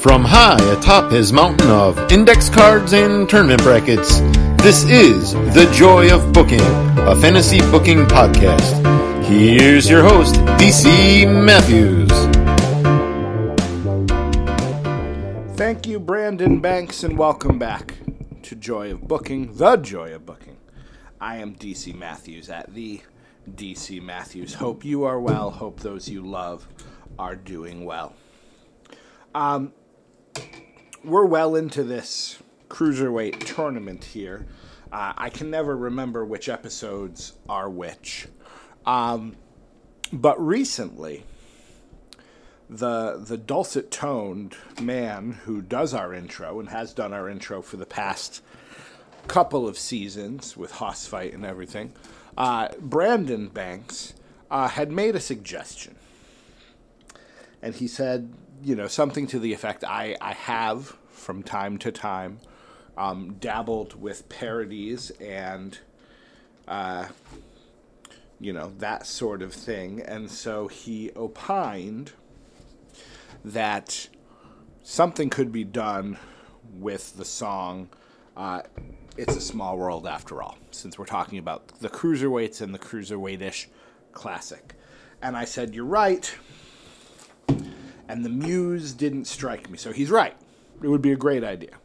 From high atop his mountain of index cards and tournament brackets, this is The Joy of Booking, a fantasy booking podcast. Here's your host, DC Matthews. Thank you, Brandon Banks, and welcome back to Joy of Booking, The Joy of Booking. I am DC Matthews at the DC Matthews. Hope you are well. Hope those you love are doing well. Um, we're well into this cruiserweight tournament here. Uh, I can never remember which episodes are which. Um, but recently, the the dulcet toned man who does our intro and has done our intro for the past couple of seasons with Hoss Fight and everything, uh, Brandon Banks uh, had made a suggestion, and he said, you know, something to the effect, "I I have from time to time um, dabbled with parodies and." Uh, you know that sort of thing, and so he opined that something could be done with the song uh, It's a Small World After All, since we're talking about the cruiserweights and the cruiserweightish classic. And I said, You're right. And the muse didn't strike me. So he's right. It would be a great idea.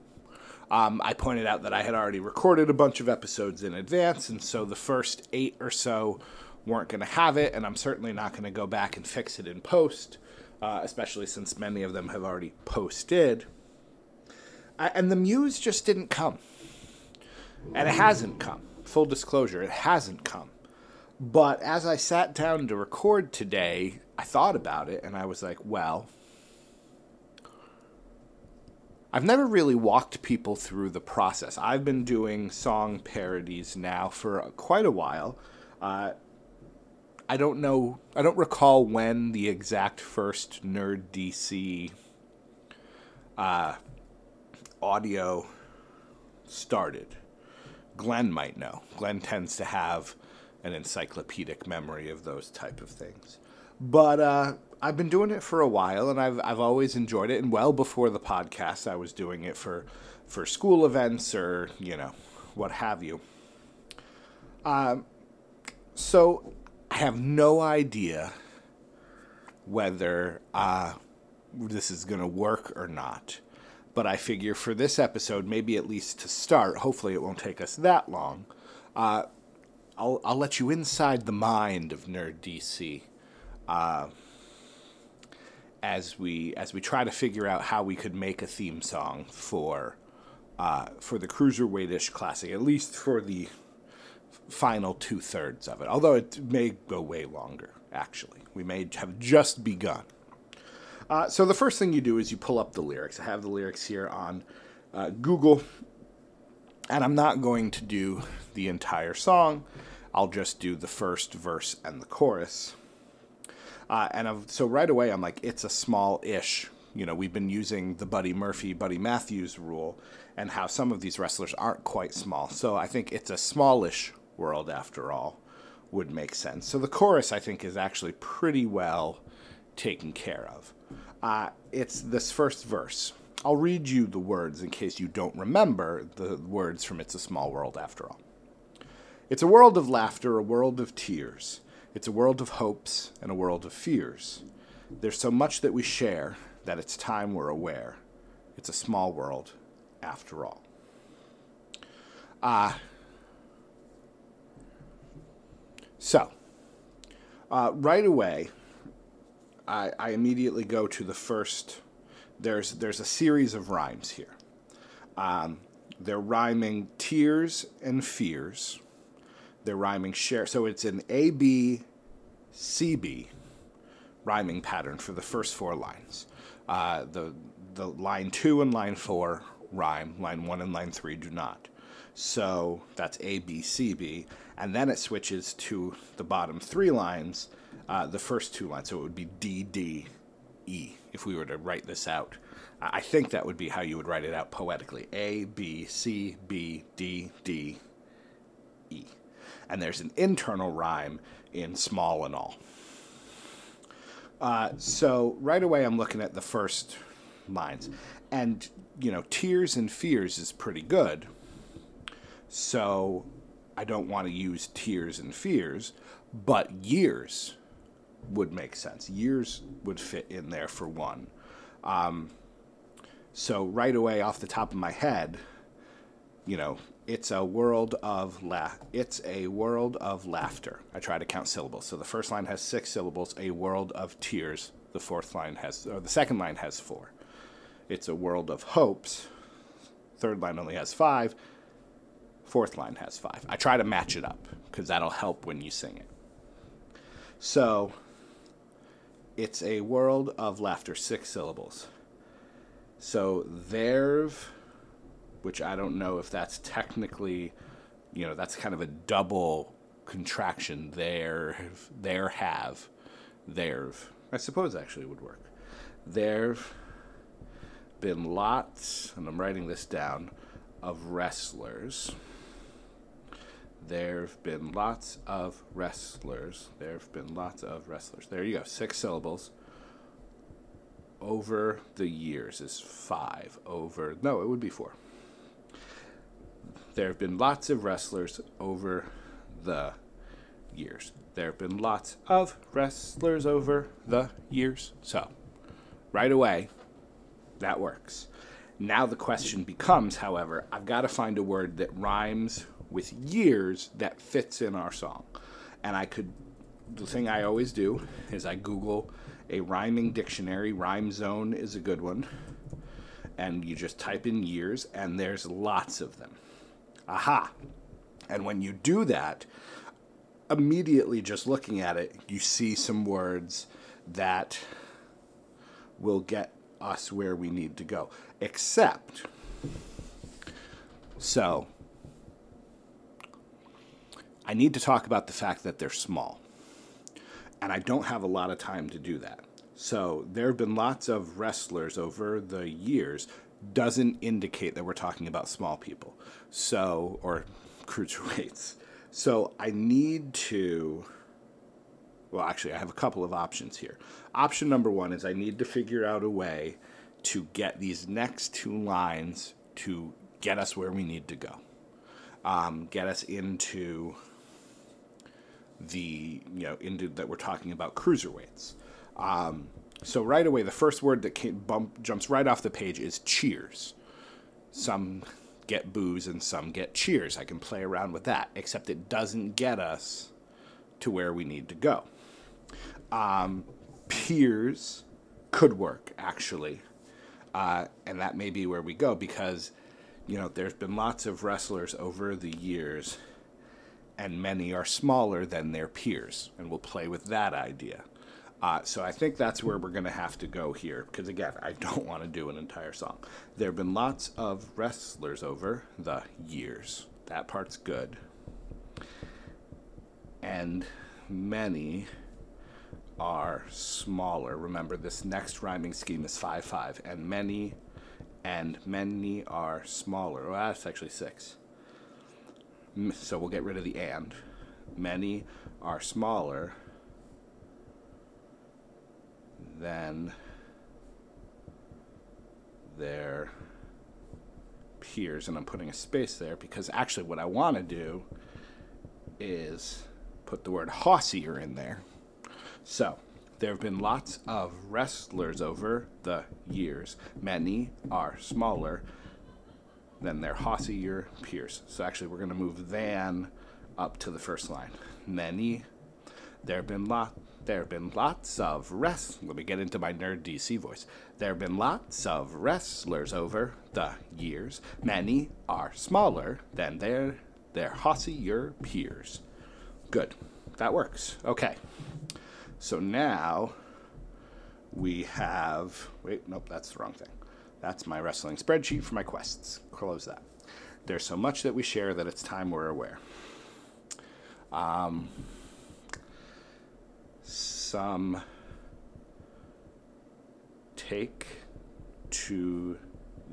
Um, I pointed out that I had already recorded a bunch of episodes in advance, and so the first eight or so weren't going to have it, and I'm certainly not going to go back and fix it in post, uh, especially since many of them have already posted. And the muse just didn't come. And it hasn't come. Full disclosure, it hasn't come. But as I sat down to record today, I thought about it and I was like, well, I've never really walked people through the process. I've been doing song parodies now for quite a while. Uh, I don't know, I don't recall when the exact first Nerd DC uh, audio started. Glenn might know. Glenn tends to have an encyclopedic memory of those type of things. But uh, I've been doing it for a while, and I've I've always enjoyed it. And well before the podcast, I was doing it for for school events or you know what have you. Um, so I have no idea whether uh, this is going to work or not. But I figure for this episode, maybe at least to start, hopefully it won't take us that long. Uh, I'll I'll let you inside the mind of Nerd DC. Uh, as we as we try to figure out how we could make a theme song for uh, for the cruiserweightish classic, at least for the final two thirds of it. Although it may go way longer. Actually, we may have just begun. Uh, so the first thing you do is you pull up the lyrics. I have the lyrics here on uh, Google, and I'm not going to do the entire song. I'll just do the first verse and the chorus. Uh, and I've, so right away, I'm like, it's a small ish. You know, we've been using the Buddy Murphy, Buddy Matthews rule, and how some of these wrestlers aren't quite small. So I think it's a smallish world after all would make sense. So the chorus, I think, is actually pretty well taken care of. Uh, it's this first verse. I'll read you the words in case you don't remember the words from It's a Small World After All. It's a world of laughter, a world of tears. It's a world of hopes and a world of fears. There's so much that we share that it's time we're aware. It's a small world after all. Ah. Uh, so, uh, right away, I, I immediately go to the first. There's there's a series of rhymes here. Um, they're rhyming tears and fears. They're rhyming share. So it's an A B C B rhyming pattern for the first four lines. Uh, the the line two and line four rhyme. Line one and line three do not. So that's A B C B, and then it switches to the bottom three lines uh, the first two lines. So it would be D, D, E if we were to write this out. I think that would be how you would write it out poetically A, B, C, B, D, D, E. And there's an internal rhyme in small and all. Uh, so right away, I'm looking at the first lines. And, you know, tears and fears is pretty good. So I don't want to use tears and fears, but years would make sense. Years would fit in there for one. Um, so right away, off the top of my head, you know, it's a world of la- It's a world of laughter. I try to count syllables. So the first line has six syllables. A world of tears. The fourth line has, or the second line has four. It's a world of hopes. Third line only has five. Fourth line has five. I try to match it up because that'll help when you sing it. So it's a world of laughter, six syllables. So there've, which I don't know if that's technically, you know, that's kind of a double contraction. There, there have, there've. I suppose actually would work. There've been lots, and I'm writing this down, of wrestlers. There've been lots of wrestlers. There've been lots of wrestlers. There you go. Six syllables. Over the years is five. Over, no, it would be four. There have been lots of wrestlers over the years. There have been lots of wrestlers over the years. So, right away, that works. Now the question becomes, however, I've got to find a word that rhymes with years that fits in our song. And I could, the thing I always do is I Google a rhyming dictionary. Rhyme Zone is a good one. And you just type in years, and there's lots of them. Aha! And when you do that, immediately just looking at it, you see some words that will get us where we need to go. Except, so I need to talk about the fact that they're small. And I don't have a lot of time to do that. So there have been lots of wrestlers over the years, doesn't indicate that we're talking about small people. So, or cruiserweights. So I need to. Well, actually, I have a couple of options here. Option number one is I need to figure out a way to get these next two lines to get us where we need to go, um, get us into the you know that we're talking about cruiserweights. Um, so right away, the first word that came, bump, jumps right off the page is cheers. Some get boos and some get cheers. I can play around with that, except it doesn't get us to where we need to go. Um, peers could work actually, uh, and that may be where we go because you know there's been lots of wrestlers over the years and many are smaller than their peers. And we'll play with that idea. Uh, so I think that's where we're going to have to go here, because again, I don't want to do an entire song. There have been lots of wrestlers over the years. That part's good. And many are smaller. Remember, this next rhyming scheme is 5 5, and many and many are smaller. Well, that's actually six so we'll get rid of the and. Many are smaller than their peers, and I'm putting a space there because actually what I want to do is put the word hossier in there. So, there have been lots of wrestlers over the years. Many are smaller than their hossier peers. So actually, we're going to move than up to the first line. Many, there have been lot, there have been lots of rest. Let me get into my nerd DC voice. There have been lots of wrestlers over the years. Many are smaller than their their hossier peers. Good, that works. Okay, so now we have. Wait, nope, that's the wrong thing. That's my wrestling spreadsheet for my quests. Close that. There's so much that we share that it's time we're aware. Um, some take to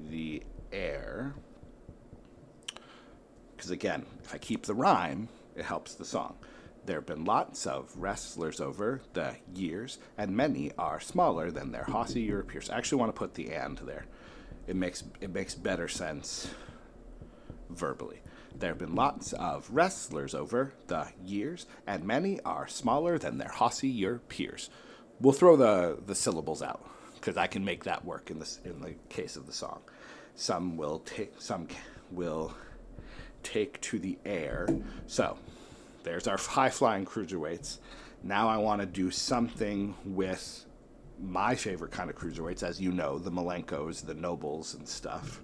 the air. Because again, if I keep the rhyme, it helps the song. There have been lots of wrestlers over the years, and many are smaller than their Hossy Europeans. I actually want to put the and there. It makes it makes better sense verbally. There have been lots of wrestlers over the years, and many are smaller than their Hossy Year peers. We'll throw the, the syllables out because I can make that work in this in the case of the song. Some will take some will take to the air. So there's our high flying cruiserweights. Now I want to do something with my favorite kind of cruiserweights, as you know, the Malenkos, the Nobles, and stuff.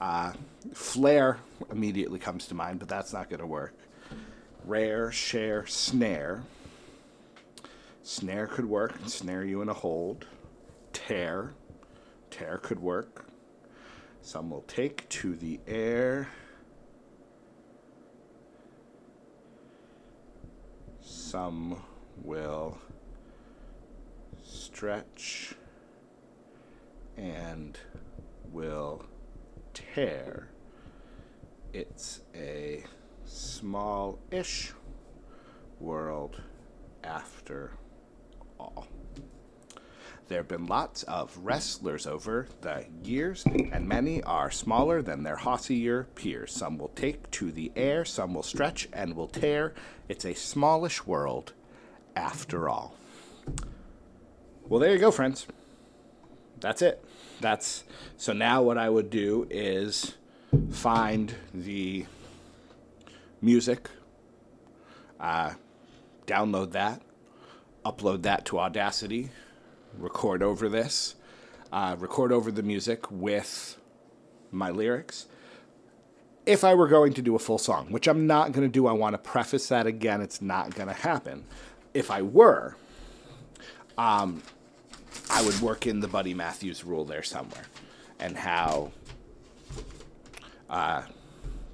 Uh, Flair immediately comes to mind, but that's not going to work. Rare, share, snare. Snare could work, snare you in a hold. Tear. Tear could work. Some will take to the air. Some will stretch and will tear. It's a small ish world after all. There have been lots of wrestlers over the years, and many are smaller than their hossier peers. Some will take to the air, some will stretch and will tear. It's a smallish world after all. Well, there you go, friends. That's it. That's so now what I would do is find the music, uh, download that, upload that to Audacity, record over this, uh, record over the music with my lyrics. If I were going to do a full song, which I'm not going to do, I want to preface that again, it's not going to happen. If I were, um, I would work in the Buddy Matthews rule there somewhere and how, uh,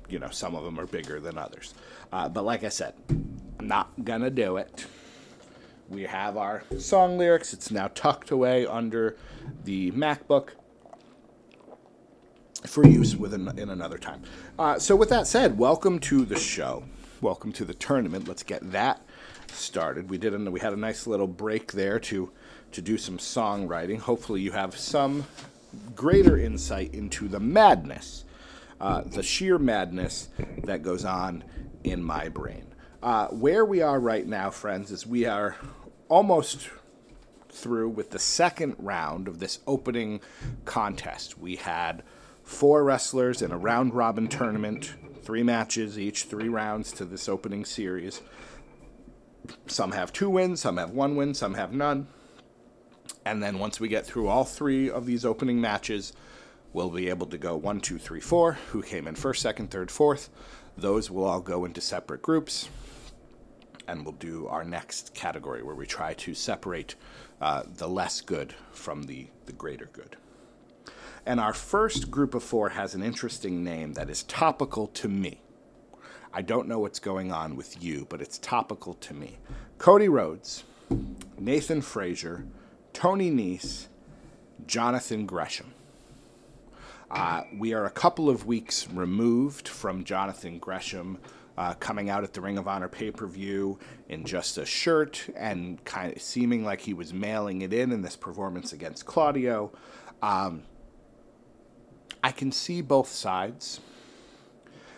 you know, some of them are bigger than others. Uh, but like I said, I'm not going to do it we have our song lyrics. It's now tucked away under the MacBook for use within in another time. Uh, so, with that said, welcome to the show. Welcome to the tournament. Let's get that started. We did. we had a nice little break there to to do some songwriting. Hopefully, you have some greater insight into the madness, uh, the sheer madness that goes on in my brain. Uh, where we are right now, friends, is we are almost through with the second round of this opening contest. We had four wrestlers in a round robin tournament, three matches each, three rounds to this opening series. Some have two wins, some have one win, some have none. And then once we get through all three of these opening matches, we'll be able to go one, two, three, four. Who came in first, second, third, fourth? Those will all go into separate groups and we'll do our next category where we try to separate uh, the less good from the, the greater good. And our first group of four has an interesting name that is topical to me. I don't know what's going on with you, but it's topical to me. Cody Rhodes, Nathan Frazer, Tony Nese, Jonathan Gresham. Uh, we are a couple of weeks removed from Jonathan Gresham uh, coming out at the Ring of Honor pay per view in just a shirt and kind of seeming like he was mailing it in in this performance against Claudio. Um, I can see both sides.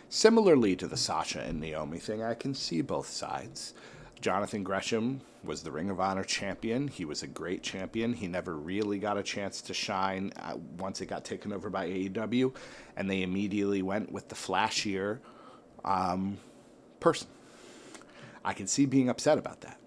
Similarly to the Sasha and Naomi thing, I can see both sides. Jonathan Gresham was the Ring of Honor champion. He was a great champion. He never really got a chance to shine uh, once it got taken over by AEW, and they immediately went with the flashier, um, person. I can see being upset about that.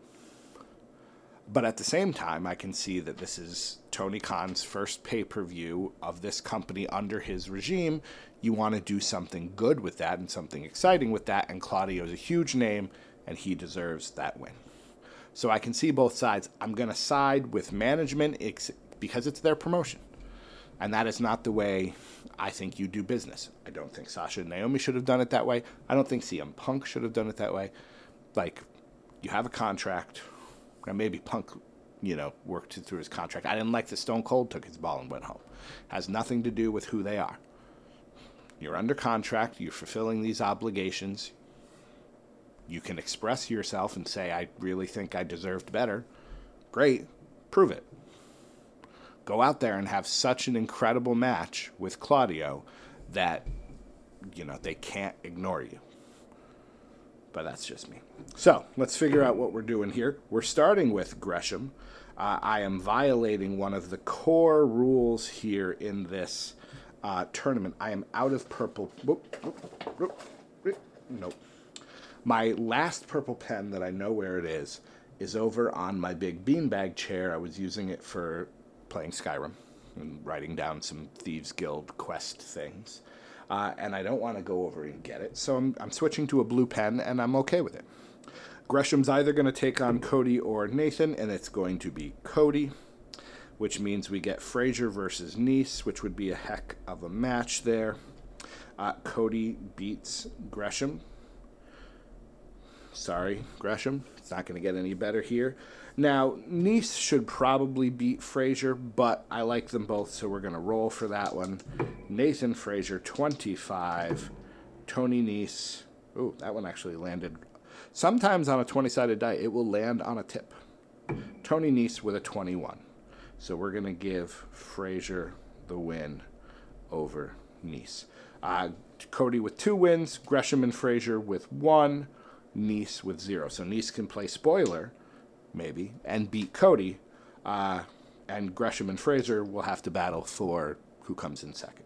But at the same time, I can see that this is Tony Khan's first pay per view of this company under his regime. You want to do something good with that and something exciting with that, and Claudio's a huge name, and he deserves that win. So I can see both sides. I'm going to side with management because it's their promotion. And that is not the way I think you do business. I don't think Sasha and Naomi should have done it that way. I don't think CM Punk should have done it that way. Like, you have a contract. And maybe Punk, you know, worked through his contract. I didn't like that Stone Cold took his ball and went home. Has nothing to do with who they are. You're under contract. You're fulfilling these obligations. you can express yourself and say, I really think I deserved better. Great, prove it. Go out there and have such an incredible match with Claudio that, you know, they can't ignore you. But that's just me. So let's figure out what we're doing here. We're starting with Gresham. Uh, I am violating one of the core rules here in this uh, tournament. I am out of purple. Whoop, whoop, whoop, nope. My last purple pen that I know where it is is over on my big beanbag chair. I was using it for playing Skyrim and writing down some Thieves Guild quest things. Uh, and I don't want to go over and get it, so I'm, I'm switching to a blue pen, and I'm okay with it. Gresham's either going to take on Cody or Nathan, and it's going to be Cody, which means we get Frazer versus Nese, which would be a heck of a match there. Uh, Cody beats Gresham. Sorry, Gresham. It's not going to get any better here. Now, Nese should probably beat Frazer, but I like them both, so we're going to roll for that one. Nathan Frazer, 25. Tony Nese. Ooh, that one actually landed. Sometimes on a 20 sided die, it will land on a tip. Tony Nese with a 21. So we're going to give Frazer the win over Nese. Uh, Cody with two wins, Gresham and Frazer with one, Nese with zero. So Nese can play spoiler, maybe, and beat Cody. Uh, and Gresham and Frazer will have to battle for who comes in second.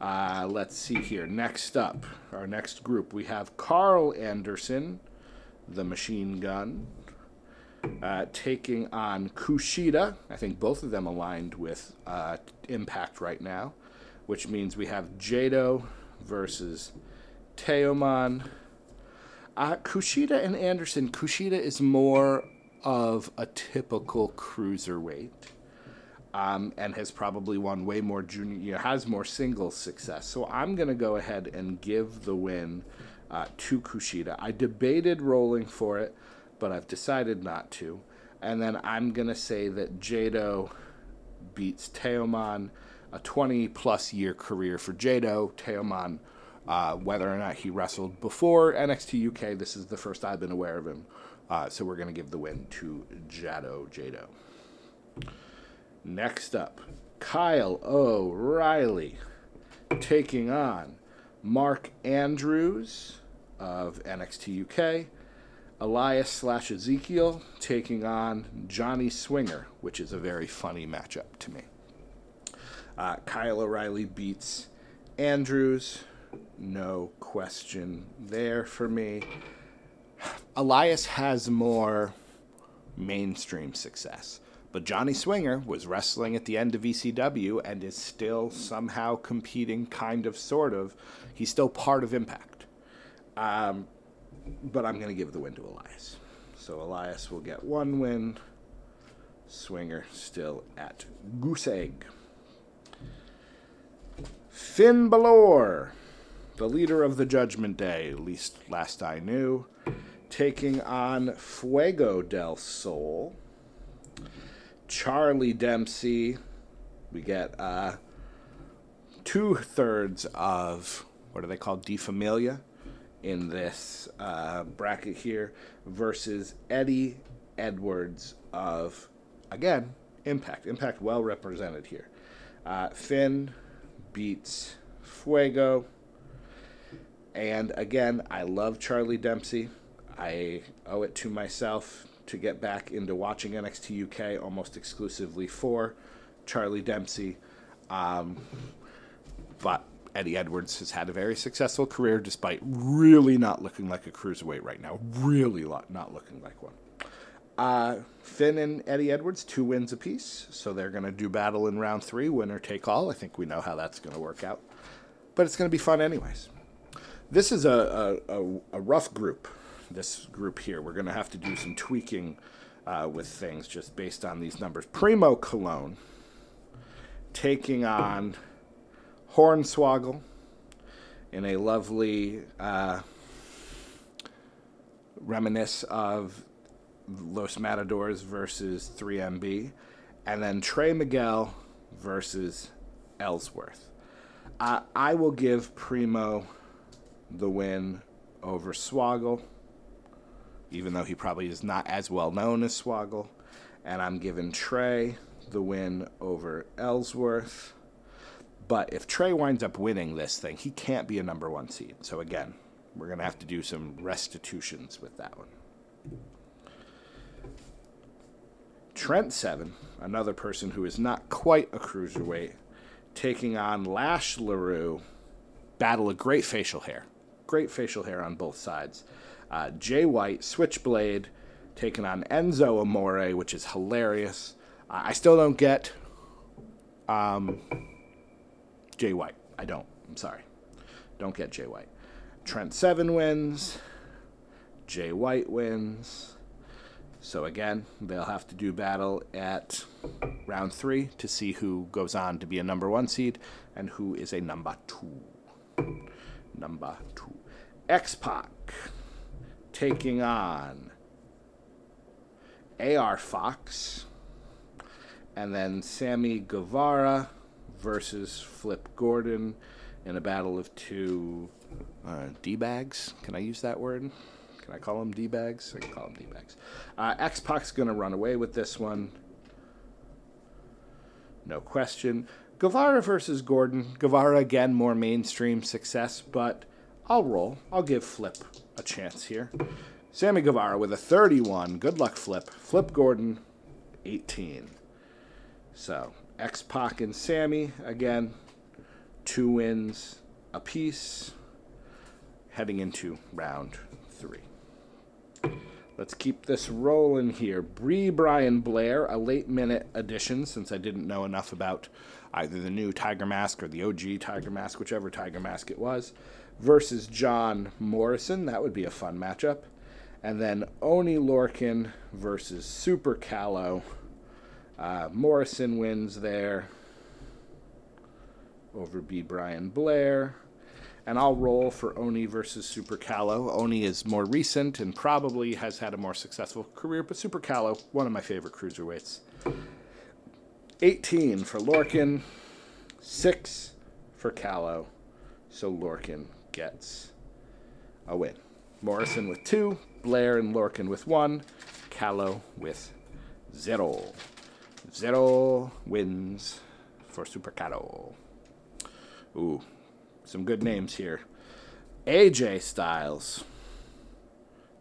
Uh, let's see here. Next up, our next group, we have Karl Anderson, the machine gun, uh, taking on Kushida. I think both of them aligned with uh, Impact right now, which means we have Jado versus Teoman. Uh, Kushida and Anderson. Kushida is more of a typical cruiserweight. Um, and has probably won way more junior, you know, has more singles success. So I'm to go ahead and give the win uh, to Kushida. I debated rolling for it, but I've decided not to. And then I'm to say that Jado beats Teoman, a 20 plus year career for Jado. Teoman, uh, whether or not he wrestled before NXT UK, this is the first I've been aware of him. Uh, so we're going to give the win to Jado Jado. Next up, Kyle O'Reilly taking on Mark Andrews of NXT UK. Elias slash Ezekiel taking on Johnny Swinger, which is a very funny matchup to me. Uh, Kyle O'Reilly beats Andrews. No question there for me. Elias has more mainstream success. But Johnny Swinger was wrestling at the end of ECW and is still somehow competing, kind of, sort of. He's still part of Impact. Um, but I'm going to give the win to Elias. So Elias will get one win. Swinger still at Goose Egg. Finn Balor, the leader of the Judgment Day, at least last I knew, taking on Fuego del Sol. Charlie Dempsey. We get uh, two thirds of what are they called? De Familia in this uh, bracket here versus Eddie Edwards of, again, Impact. Impact well represented here. Uh, Finn beats Fuego. And again, I love Charlie Dempsey. I owe it to myself to get back into watching NXT UK almost exclusively for Charlie Dempsey. Um, but Eddie Edwards has had a very successful career despite really not looking like a cruiserweight right now. Really not looking like one. Uh, Finn and Eddie Edwards, two wins apiece. So they're going to do battle in round three, winner take all. I think we know how that's going to work out. But it's going to be fun, anyways. This is a, a, a, rough group this group here. We're going to have to do some tweaking uh, with things just based on these numbers. Primo Colón taking on Hornswoggle in a lovely uh, reminisce of Los Matadors versus 3MB, and then Trey Miguel versus Ellsworth. Uh, I will give Primo the win over Swoggle. even though he probably is not as well known as Swoggle. And I'm giving Trey the win over Ellsworth. But if Trey winds up winning this thing, he can't be a number one seed. So again, we're going to have to do some restitutions with that one. Trent Seven, another person who is not quite a cruiserweight, taking on Lash LeRoux. Battle of great facial hair. Great facial hair on both sides. Uh, Jay White, Switchblade, taking on Enzo Amore, which is hilarious. Uh, I still don't get um, Jay White. I don't. I'm sorry. Don't get Jay White. Trent Seven wins. Jay White wins. So again, they'll have to do battle at round three to see who goes on to be a number one seed and who is a number two. Number two. X Pac taking on AR Fox and then Sammy Guevara versus Flip Gordon in a battle of two uh, D bags. Can I use that word? Can I call them D bags? I can call them D bags. Uh, X Pac's going to run away with this one. No question. Guevara versus Gordon. Guevara, again, more mainstream success, but I'll roll. I'll give Flip a chance here. Sammy Guevara with a 31. Good luck, Flip. Flip Gordon, 18. So, X Pac and Sammy, again, two wins apiece heading into round three. Let's keep this rolling here. B. Brian Blair, a late minute addition since I didn't know enough about either the new Tiger Mask or the OG Tiger Mask, whichever Tiger Mask it was, versus John Morrison. That would be a fun matchup. And then Oney Lorcan versus Super Calo. Uh, Morrison wins there over B. Brian Blair. And I'll roll for Oney versus Super Calo. Oney is more recent and probably has had a more successful career, but Super Calo, one of my favorite cruiserweights. 18 for Lorcan, 6 for Calo. So Lorcan gets a win. Morrison with 2, Blair and Lorcan with 1, Calo with 0. Zero wins for Super Calo. Ooh, some good names here. AJ Styles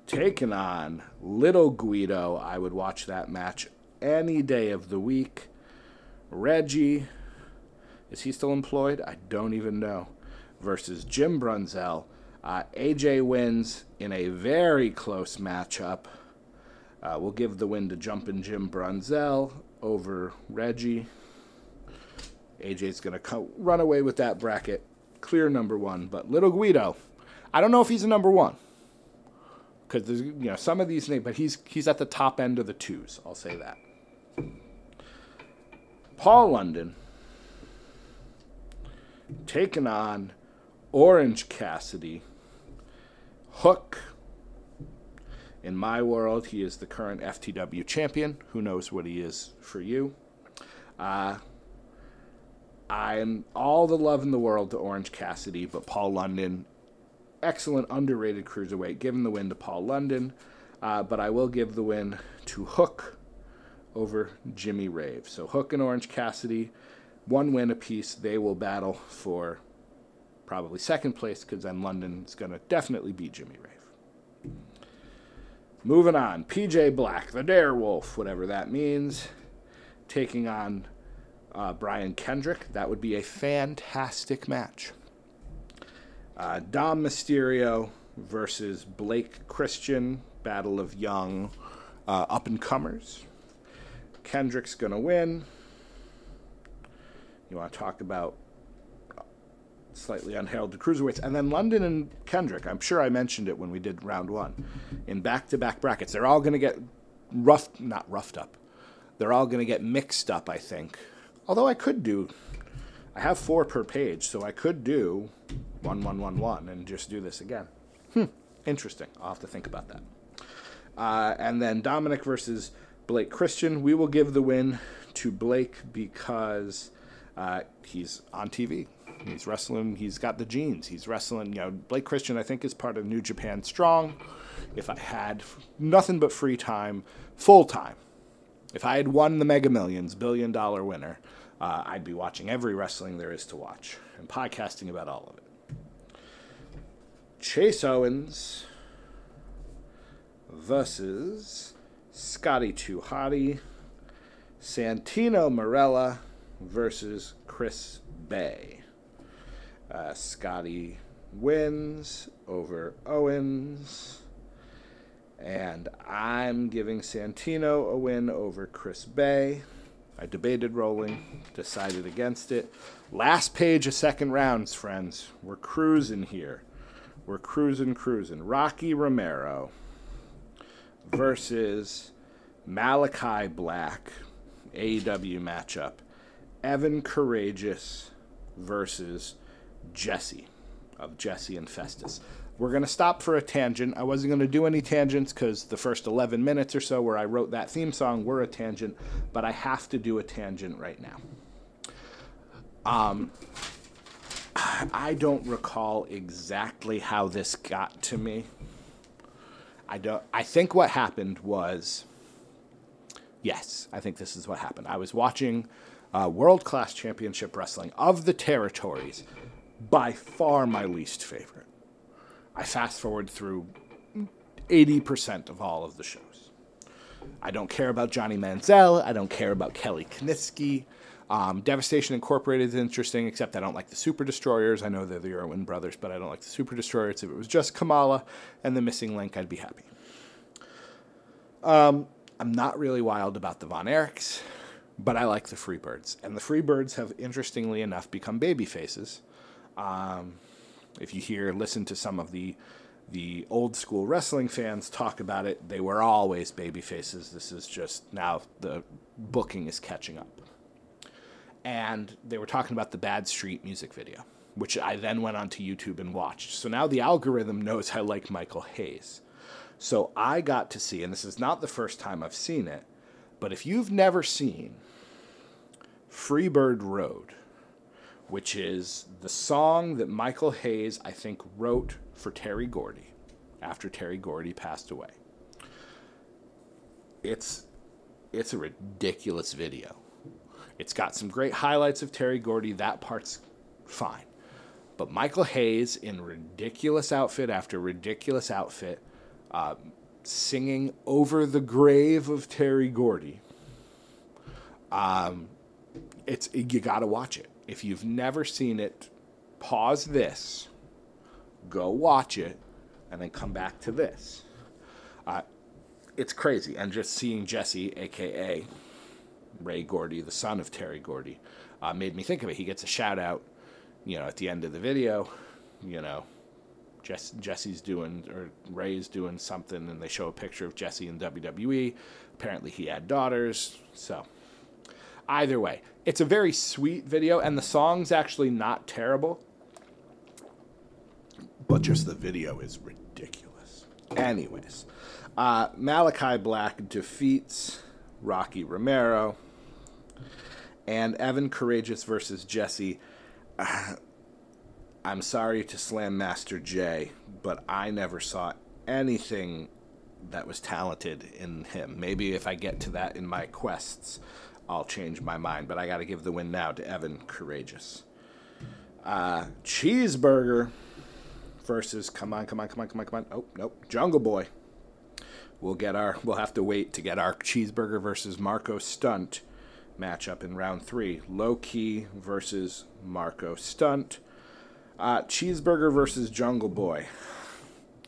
taking on Little Guido. I would watch that match any day of the week. Reggie, is he still employed? I don't even know. Versus Jim Brunzell. Uh, AJ wins in a very close matchup. Uh, we'll give the win to Jumpin' Jim Brunzell over Reggie. AJ's going to co- run away with that bracket. Clear number one. But Little Guido, I don't know if he's a number one. Because there's you know some of these names, but he's he's at the top end of the twos. I'll say that. Paul London taking on Orange Cassidy. Hook. In my world, he is the current FTW champion. Who knows what he is for you? Uh, I'm all the love in the world to Orange Cassidy, but Paul London, excellent underrated cruiserweight, giving the win to Paul London. Uh, but I will give the win to Hook over Jimmy Rave. So Hook and Orange Cassidy, one win apiece. They will battle for probably second place because then London's going to definitely beat Jimmy Rave. Moving on, PJ Black, the Dare Wolf, whatever that means, taking on uh, Brian Kendrick. That would be a fantastic match. Uh, Dom Mysterio versus Blake Christian, Battle of Young uh, Up and Comers. Kendrick's going to win. You want to talk about slightly unheralded cruiserweights. And then London and Kendrick, I'm sure I mentioned it when we did round one, in back to back brackets. They're all going to get roughed, not roughed up. They're all going to get mixed up, I think. Although I could do, I have four per page, so I could do one, one, one, one, and just do this again. Hmm, interesting. I'll have to think about that. Uh, and then Dominic versus Blake Christian. We will give the win to Blake because uh, he's on TV. He's wrestling. He's got the genes. He's wrestling. You know, Blake Christian, I think, is part of New Japan Strong. If I had nothing but free time, full time, if I had won the Mega Millions, billion dollar winner, uh, I'd be watching every wrestling there is to watch and podcasting about all of it. Chase Owens versus Scotty 2 Hotty, Santino Marella versus Chris Bey. Uh, Scotty wins over Owens. And I'm giving Santino a win over Chris Bey. I debated rolling, decided against it. Last page of second rounds, friends. We're cruising here. We're cruising, cruising. Rocky Romero versus Malachi Black, AEW matchup. Evan Karagias versus Jesse of Jesse and Festus. We're going to stop for a tangent. I wasn't going to do any tangents because the first 11 minutes or so where I wrote that theme song were a tangent, but I have to do a tangent right now. Um, I don't recall exactly how this got to me. I don't. I think what happened was. Yes, I think this is what happened. I was watching uh, World Class Championship Wrestling of the territories, by far my least favorite. I fast forward through 80% of all of the shows. I don't care about Johnny Mantell. I don't care about Kelly Kiniski. Um, Devastation Incorporated is interesting, except I don't like the Super Destroyers. I know they're the Irwin brothers, but I don't like the Super Destroyers. If it was just Kamala and the missing link, I'd be happy. Um, I'm not really wild about the Von Erichs, but I like the Freebirds. And the Freebirds have, interestingly enough, become baby faces. Um, if you hear, listen to some of the the old school wrestling fans talk about it, they were always baby faces. This is just now the booking is catching up. And they were talking about the Bad Street music video, which I then went onto YouTube and watched. So now the algorithm knows I like Michael Hayes. So I got to see, and this is not the first time I've seen it, but if you've never seen Freebird Road, which is the song that Michael Hayes, I think, wrote for Terry Gordy after Terry Gordy passed away. It's it's a ridiculous video. It's got some great highlights of Terry Gordy. That part's fine. But Michael Hayes in ridiculous outfit after ridiculous outfit, uh, singing over the grave of Terry Gordy. Um, it's you got to watch it. If you've never seen it, pause this, go watch it, and then come back to this. Uh, it's crazy. And just seeing Jesse, aka Ray Gordy, the son of Terry Gordy, uh, made me think of it. He gets a shout out, you know, at the end of the video, you know, Jess, Jesse's doing or Ray's doing something, and they show a picture of Jesse in WWE. Apparently, he had daughters. So, either way, it's a very sweet video, and the song's actually not terrible. But just the video is ridiculous. Anyways, uh, Malachi Black defeats Rocky Romero and Evan Karagias versus Jesse. Uh, I'm sorry to slam Master J, but I never saw anything that was talented in him. Maybe if I get to that in my quests, I'll change my mind. But I got to give the win now to Evan Karagias. Uh, cheeseburger versus come on, come on, come on, come on, come on. Oh nope, Jungle Boy. We'll get our. We'll have to wait to get our cheeseburger versus Marco Stunt matchup in round three. Low key versus Marco Stunt. Uh, Cheeseburger versus Jungle Boy.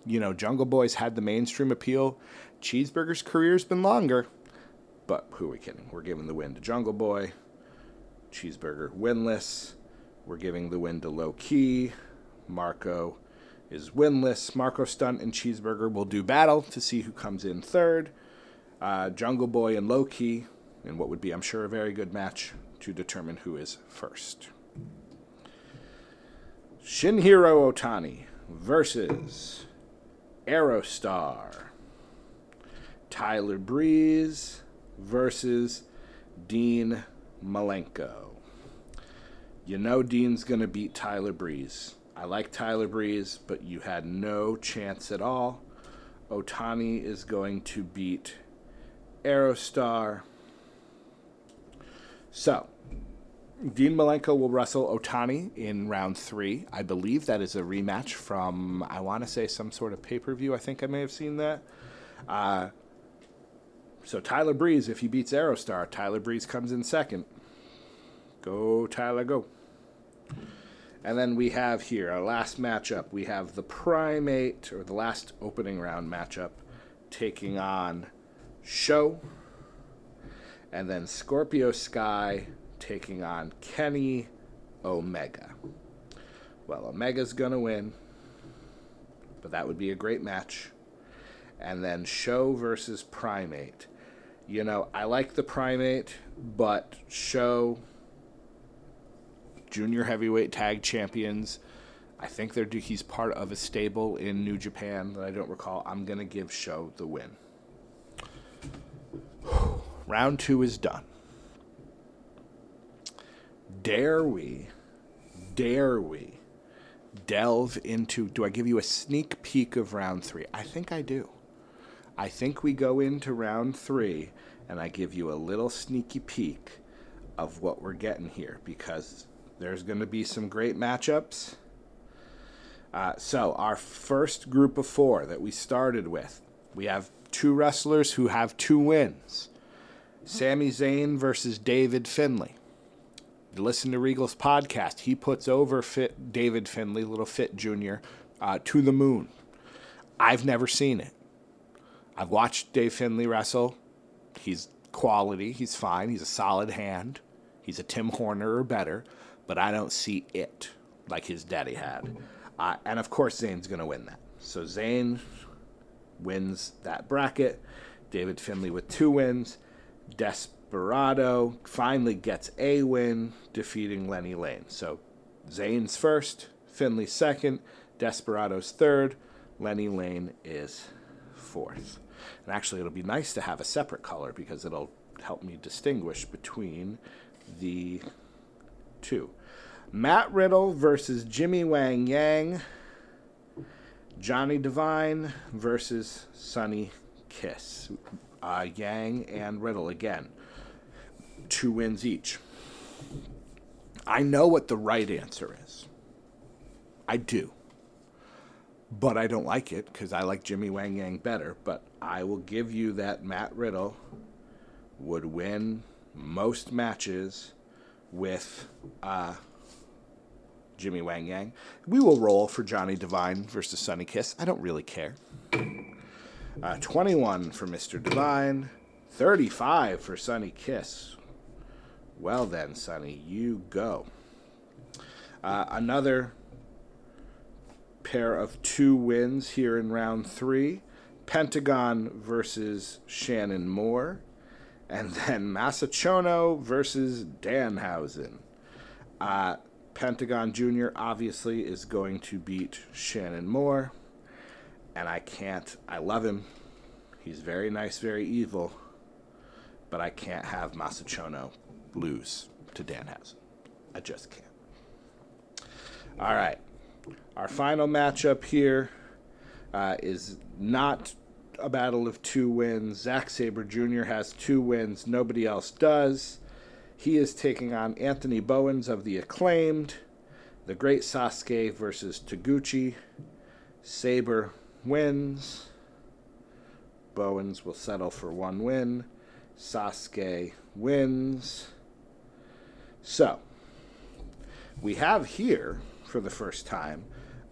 You know, Jungle Boy's had the mainstream appeal. Cheeseburger's career's been longer. But who are we kidding? We're giving the win to Jungle Boy. Cheeseburger winless. We're giving the win to Low Ki. Marco is winless. Marco Stunt and Cheeseburger will do battle to see who comes in third. Uh, Jungle Boy and Low Ki in what would be, I'm sure, a very good match to determine who is first. Shinjiro Otani versus Aerostar. Tyler Breeze versus Dean Malenko. You know Dean's going to beat Tyler Breeze. I like Tyler Breeze, but you had no chance at all. Otani is going to beat Aerostar. So, Dean Malenko will wrestle Otani in round three. I believe that is a rematch from, I want to say, some sort of pay per view. I think I may have seen that. Uh, so, Tyler Breeze, if he beats Aerostar, Tyler Breeze comes in second. Go, Tyler, go. And then we have here our last matchup. We have the Primate, or the last opening round matchup, taking on Sho. And then Scorpio Sky taking on Kenny Omega. Well, Omega's going to win, but that would be a great match. And then Sho versus Primate. You know, I like the Primate, but Sho junior heavyweight tag champions. I think they're he's part of a stable in New Japan that I don't recall. I'm gonna give Sho the win. Round two is done. Dare we, dare we delve into? Do I give you a sneak peek of round three? I think I do. I think we go into round three and I give you a little sneaky peek of what we're getting here because there's going to be some great matchups. Uh, so, our first group of four that we started with, we have two wrestlers who have two wins Sami Zayn versus David Finlay. You listen to Regal's podcast, he puts over Fit David Finlay, Little Fit Jr., uh, to the moon. I've never seen it. I've watched Dave Finlay wrestle. He's quality, he's fine, he's a solid hand, he's a Tim Horner or better but I don't see it like his daddy had. Uh, and of course, Zayn's going to win that. So Zayn wins that bracket. David Finlay with two wins. Desperado finally gets a win, defeating Lenny Lane. So Zayn's first, Finlay second, Desperado's third, Lenny Lane is fourth. And actually, it'll be nice to have a separate color because it'll help me distinguish between the two. Matt Riddle versus Jimmy Wang Yang. Johnny Devine versus Sonny Kiss. Uh, Yang and Riddle again. Two wins each. I know what the right answer is. I do. But I don't like it because I like Jimmy Wang Yang better. But I will give you that Matt Riddle would win most matches with uh, Jimmy Wang Yang. We will roll for Johnny Devine versus Sonny Kiss. I don't really care. Uh, 21 for Mr. Devine, 35 for Sonny Kiss. Well then, Sonny, you go. Uh, another pair of two wins here in round three Pentagon versus Shannon Moore and then Masa Chono versus Danhausen. Uh, Pentagon Jr. obviously is going to beat Shannon Moore, and I can't. I love him. He's very nice, very evil, but I can't have Masa Chono lose to Danhausen. I just can't. All right. Our final matchup here uh, is not a battle of two wins. Zack Sabre Jr. has two wins. Nobody else does. He is taking on Anthony Bowens of the acclaimed. The Great Sasuke versus Taguchi. Sabre wins. Bowens will settle for one win. Sasuke wins. So, we have here, for the first time,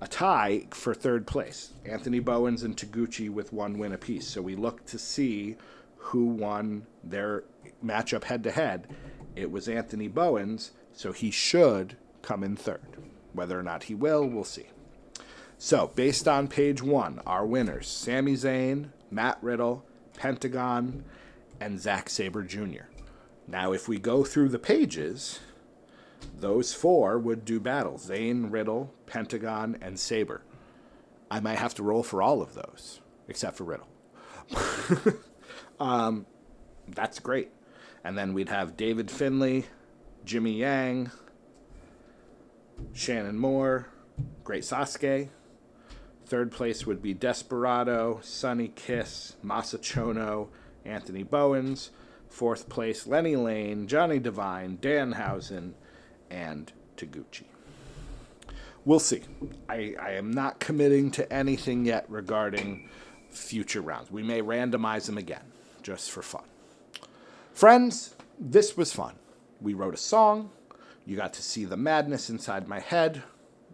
a tie for third place. Anthony Bowens and Taguchi with one win apiece. So we look to see who won their matchup head to head. It was Anthony Bowens, so he should come in third. Whether or not he will, we'll see. So, based on page one, our winners Sami Zayn, Matt Riddle, Pentagon, and Zack Sabre Jr. Now, if we go through the pages, those four would do battle Zayn, Riddle, Pentagon, and Sabre. I might have to roll for all of those, except for Riddle. um, that's great. And then we'd have David Finlay, Jimmy Yang, Shannon Moore, Great Sasuke. Third place would be Desperado, Sonny Kiss, Masa Chono, Anthony Bowens. Fourth place, Lenny Lane, Johnny Devine, Danhausen, and Taguchi. We'll see. I, I am not committing to anything yet regarding future rounds. We may randomize them again, just for fun. Friends, this was fun. We wrote a song. You got to see the madness inside my head.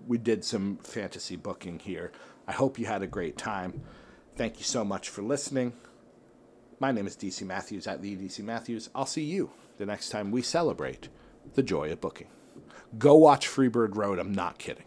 We did some fantasy booking here. I hope you had a great time. Thank you so much for listening. My name is DC Matthews at the DC Matthews. I'll see you the next time we celebrate the joy of booking. Go watch Freebird Road. I'm not kidding.